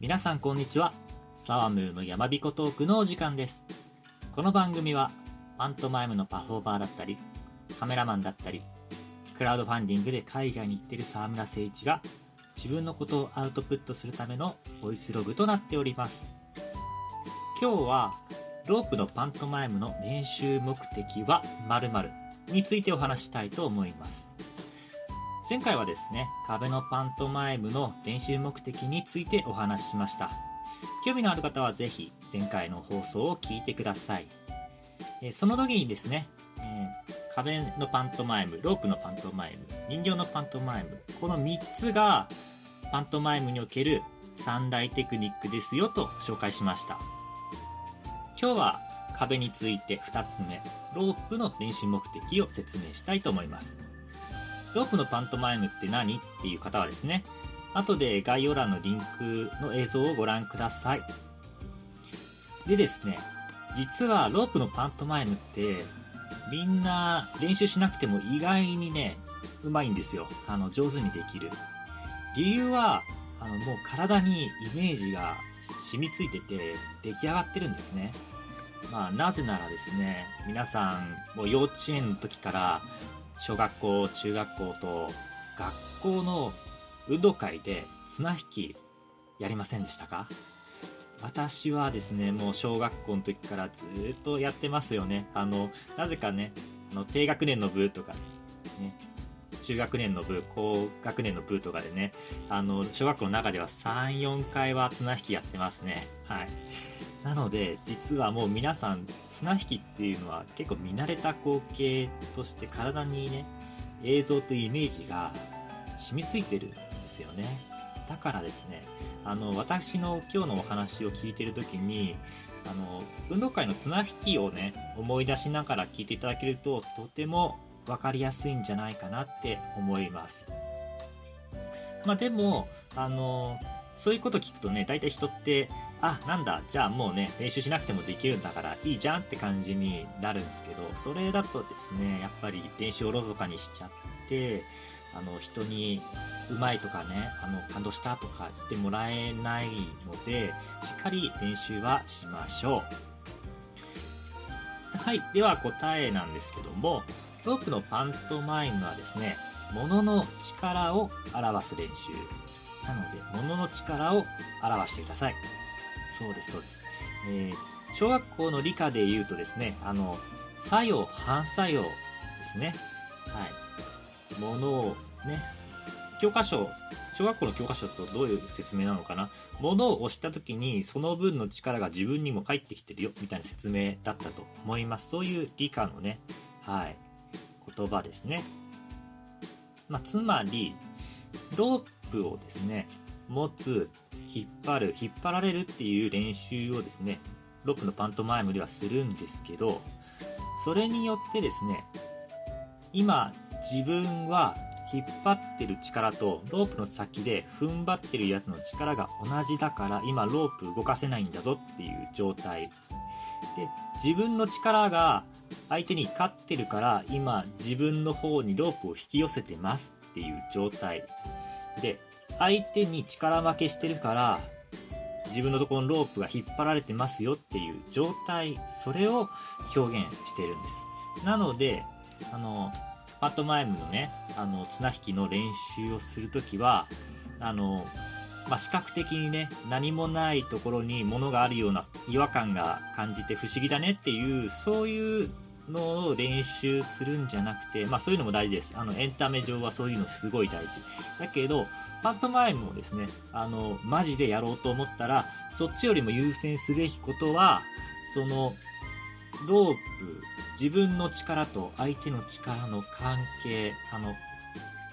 皆さんこんにちは。サワムーの山彦トークのお時間です。この番組は、パントマイムのパフォーマーだったり、カメラマンだったり、クラウドファンディングで海外に行ってる沢村誠一が、自分のことをアウトプットするためのボイスログとなっております。今日は、ロープのパントマイムの練習目的は〇〇についてお話したいと思います。前回はですね、壁のパントマイムの練習目的についてお話ししました。興味のある方はぜひ前回の放送を聞いてください。えその時にですね、えー壁のパントマイム、ロープのパントマイム、人形のパントマイム、この3つがパントマイムにおける三大テクニックですよと紹介しました。今日は壁について2つ目、ロープの練習目的を説明したいと思います。ロープのパントマイムって何？っていう方はですね、後で概要欄のリンクの映像をご覧ください。でですね、実はロープのパントマイムって、みんな練習しなくても意外にね、うまいんですよ。あの、上手にできる。理由は、あの、もう体にイメージが染みついてて、出来上がってるんですね。まあ、なぜならですね、皆さん、もう幼稚園の時から、小学校、中学校と、学校の運動会で綱引きやりませんでしたか？私はですね、もう小学校の時からずっとやってますよね。あの、なぜかね、あの低学年の部とか、ね、中学年の部、高学年の部とかでね、あの、小学校の中では3、4回は綱引きやってますね。はい。なので、実はもう皆さん、綱引きっていうのは結構見慣れた光景として体にね、映像というイメージが染みついてるんですよね。だからですね、あの、私の今日のお話を聞いてるときに、あの、運動会の綱引きをね、思い出しながら聞いていただけると、とてもわかりやすいんじゃないかなって思います。まあでも、あの、そういうこと聞くとね、大体人って、あ、なんだ、じゃあもうね、練習しなくてもできるんだからいいじゃんって感じになるんですけど、それだとですね、やっぱり練習をおろそかにしちゃって、あの、人にうまいとかね、あの、感動したとか言ってもらえないので、しっかり練習はしましょう。はい。では答えなんですけども、ロープのパントマイムはですね、物の力を表す練習。なので、物の力を表してください。そうです、そうです。えー小学校の理科で言うとですね、あの、作用、反作用ですね。はい。ものをね、教科書、小学校の教科書とどういう説明なのかなものを押した時にその分の力が自分にも返ってきてるよみたいな説明だったと思います。そういう理科のね、はい、言葉ですね。まあ、つまり、ロープをですね、持つ、引っ張る、引っ張られるっていう練習をですね、ロープのパントマイムではするんですけど、それによってですね、今自分は引っ張ってる力とロープの先で踏ん張ってるやつの力が同じだから今ロープ動かせないんだぞっていう状態。で自分の力が相手に勝ってるから今自分の方にロープを引き寄せてますっていう状態。で相手に力負けしてるから自分のところのロープが引っ張られてますよっていう状態それを表現してるんです。なのであのパントマイムのねあの綱引きの練習をするときはあの、まあ、視覚的にね何もないところに物があるような違和感が感じて不思議だねっていうそういうのを練習するんじゃなくて、まあそういうのも大事です。あの、エンタメ上はそういうのすごい大事。だけど、パントマイムをですね、あの、マジでやろうと思ったら、そっちよりも優先すべきことは、その、ロープ、自分の力と相手の力の関係、あの、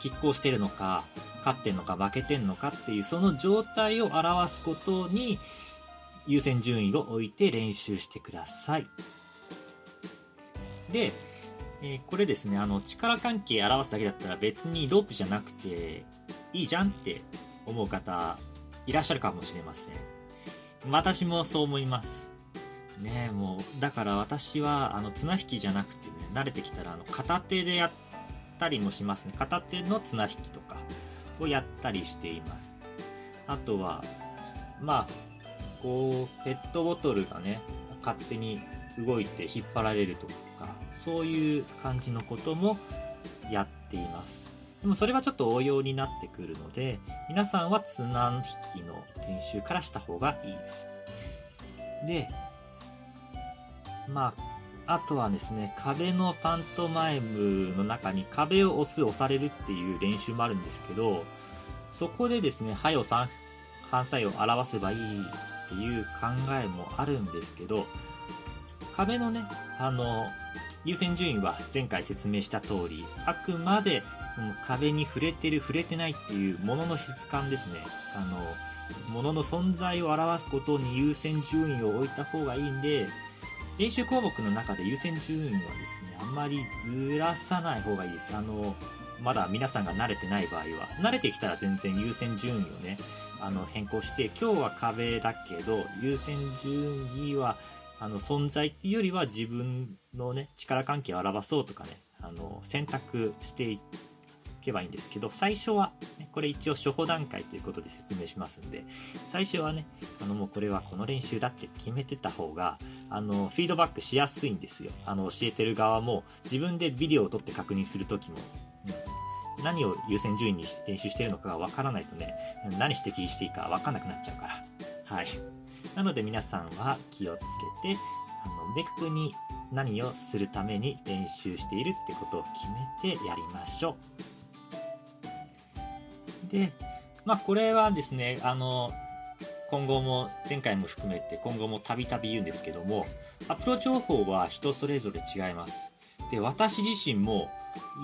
拮抗してるのか、勝ってんのか負けてんのかっていう、その状態を表すことに、優先順位を置いて練習してください。で、えーこれですね、あの、力関係表すだけだったら別にロープじゃなくていいじゃんって思う方いらっしゃるかもしれません。私もそう思います。ねえ、もう、だから私は、あの、綱引きじゃなくてね、慣れてきたら、あの、片手でやったりもしますね。片手の綱引きとかをやったりしています。あとは、まあこうペットボトルがね勝手に動いて引っ張られるとかそういう感じのこともやっています。でもそれはちょっと応用になってくるので皆さんは綱引きの練習からした方がいいです。でまああとはですね壁のパントマイムの中に壁を押す押されるっていう練習もあるんですけどそこでですね「はよ反作用を表せばいい」っていう考えもあるんですけど壁のねあの優先順位は前回説明した通りあくまでその壁に触れてる触れてないっていうものの質感ですね。あのものの存在を表すことに優先順位を置いた方がいいんで練習項目の中で優先順位はですねあんまりずらさない方がいいです。あのまだ皆さんが慣れてない場合は。慣れてきたら全然優先順位をねあの変更して今日は壁だけど優先順位はあの存在っていうよりは自分のね力関係を表そうとかねあの選択していけばいいんですけど最初は、ね、これ一応初歩段階ということで説明しますんで最初はねあのもうこれはこの練習だって決めてた方があのフィードバックしやすいんですよ。あの教えてる側も自分でビデオを撮って確認する時も、うん、何を優先順位に練習してるのかがわからないとね何指摘していいかわかんなくなっちゃうから。はい。なので皆さんは気をつけてあの明確に何をするために練習しているってことを決めてやりましょう。で、まあこれはですね、あの、今後も前回も含めて今後もたびたび言うんですけども、アプローチ方法は人それぞれ違います。で、私自身も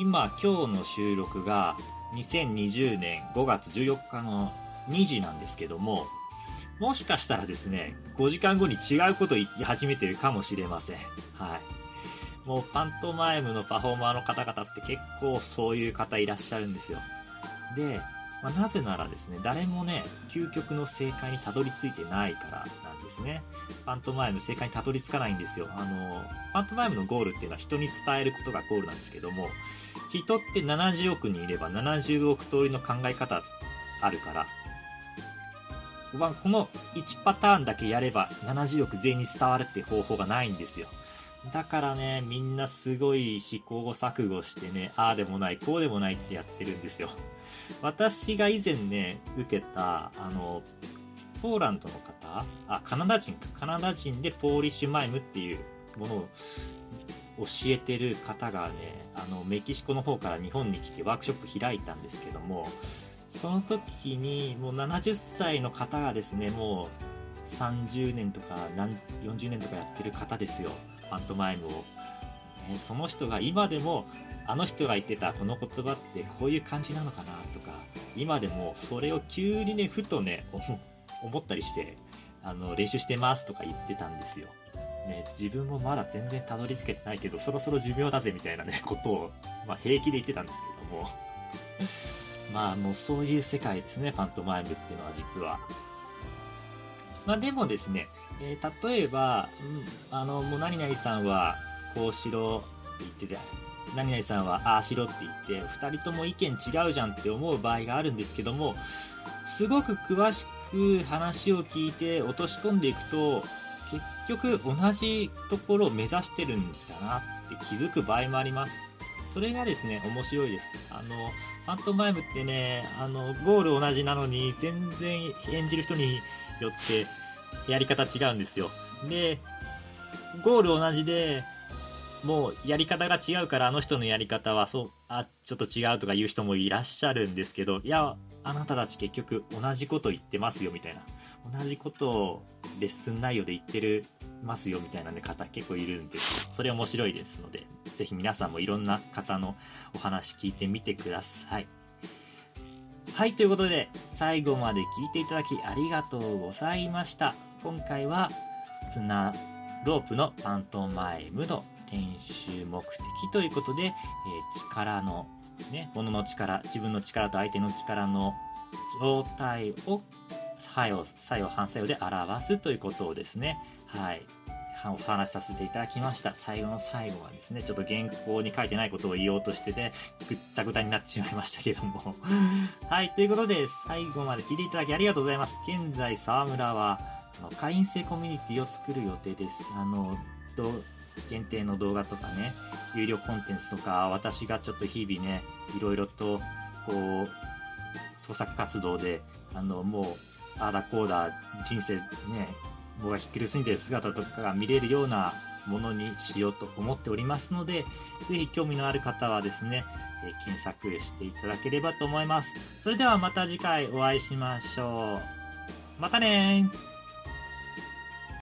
今今日の収録が2020年5月14日の2時なんですけども、もしかしたらですね、5時間後に違うこと言い始めてるかもしれません。はい。もうパントマイムのパフォーマーの方々って結構そういう方いらっしゃるんですよ。で、まあ、なぜならですね、誰もね、究極の正解にたどり着いてないからなんですね。パントマイム正解にたどり着かないんですよ。あの、パントマイムのゴールっていうのは人に伝えることがゴールなんですけども、人って70億人いれば70億通りの考え方あるから、はこの1パターンだけやれば70億全員に伝わるっていう方法がないんですよ。だからね、みんなすごい試行錯誤してね、ああでもない、こうでもないってやってるんですよ。私が以前ね、受けた、あの、ポーランドの方あ、カナダ人か。カナダ人でポーリッシュマイムっていうものを教えてる方がね、あの、メキシコの方から日本に来てワークショップ開いたんですけども、その時にもう70歳の方がですねもう30年とか何40年とかやってる方ですよ。パントマイムを、ね、その人が今でもあの人が言ってたこの言葉ってこういう感じなのかなとか今でもそれを急にねふとね思ったりしてあの練習してますとか言ってたんですよ。ね、自分もまだ全然たどり着けてないけどそろそろ寿命だぜみたいなねことを、まあ、平気で言ってたんですけども。まあもうそういう世界ですね、パントマイムっていうのは実は。まあでもですね、えー、例えば、うん、あの、もう何々さんはこうしろって言ってて、何々さんはああしろって言って、2人とも意見違うじゃんって思う場合があるんですけども、すごく詳しく話を聞いて落とし込んでいくと、結局同じところを目指してるんだなって気づく場合もあります。それがですね、面白いです。あの、パントマイムってね、あの、ゴール同じなのに、全然演じる人によってやり方違うんですよ。で、ゴール同じで、もうやり方が違うからあの人のやり方はそう、あ、ちょっと違うとか言う人もいらっしゃるんですけど、いや、あなたたち結局同じこと言ってますよみたいな。同じことをレッスン内容で言ってるますよみたいな、ね、方結構いるんですそれ面白いですので、ぜひ皆さんもいろんな方のお話聞いてみてください。はい、ということで、最後まで聞いていただきありがとうございました。今回は、綱ロープのパントマイムの練習目的ということで、えー、力の、ね、物の力、自分の力と相手の力の状態を作用、作用、反作用で表すということをですね、はい、お話しさせていただきました。最後の最後はですね、ちょっと原稿に書いてないことを言おうとしてて、ぐったぐたになってしまいましたけども。はい、ということで、最後まで聞いていただきありがとうございます。現在、沢村は、会員制コミュニティを作る予定です。あの、限定の動画とかね、有料コンテンツとか、私がちょっと日々ね、いろいろと、こう、創作活動で、あの、もう、ああだこうだ、人生ね、僕がひっくりすんでる姿とかが見れるようなものにしようと思っておりますので、ぜひ興味のある方はですね、え検索していただければと思います。それではまた次回お会いしましょう。またね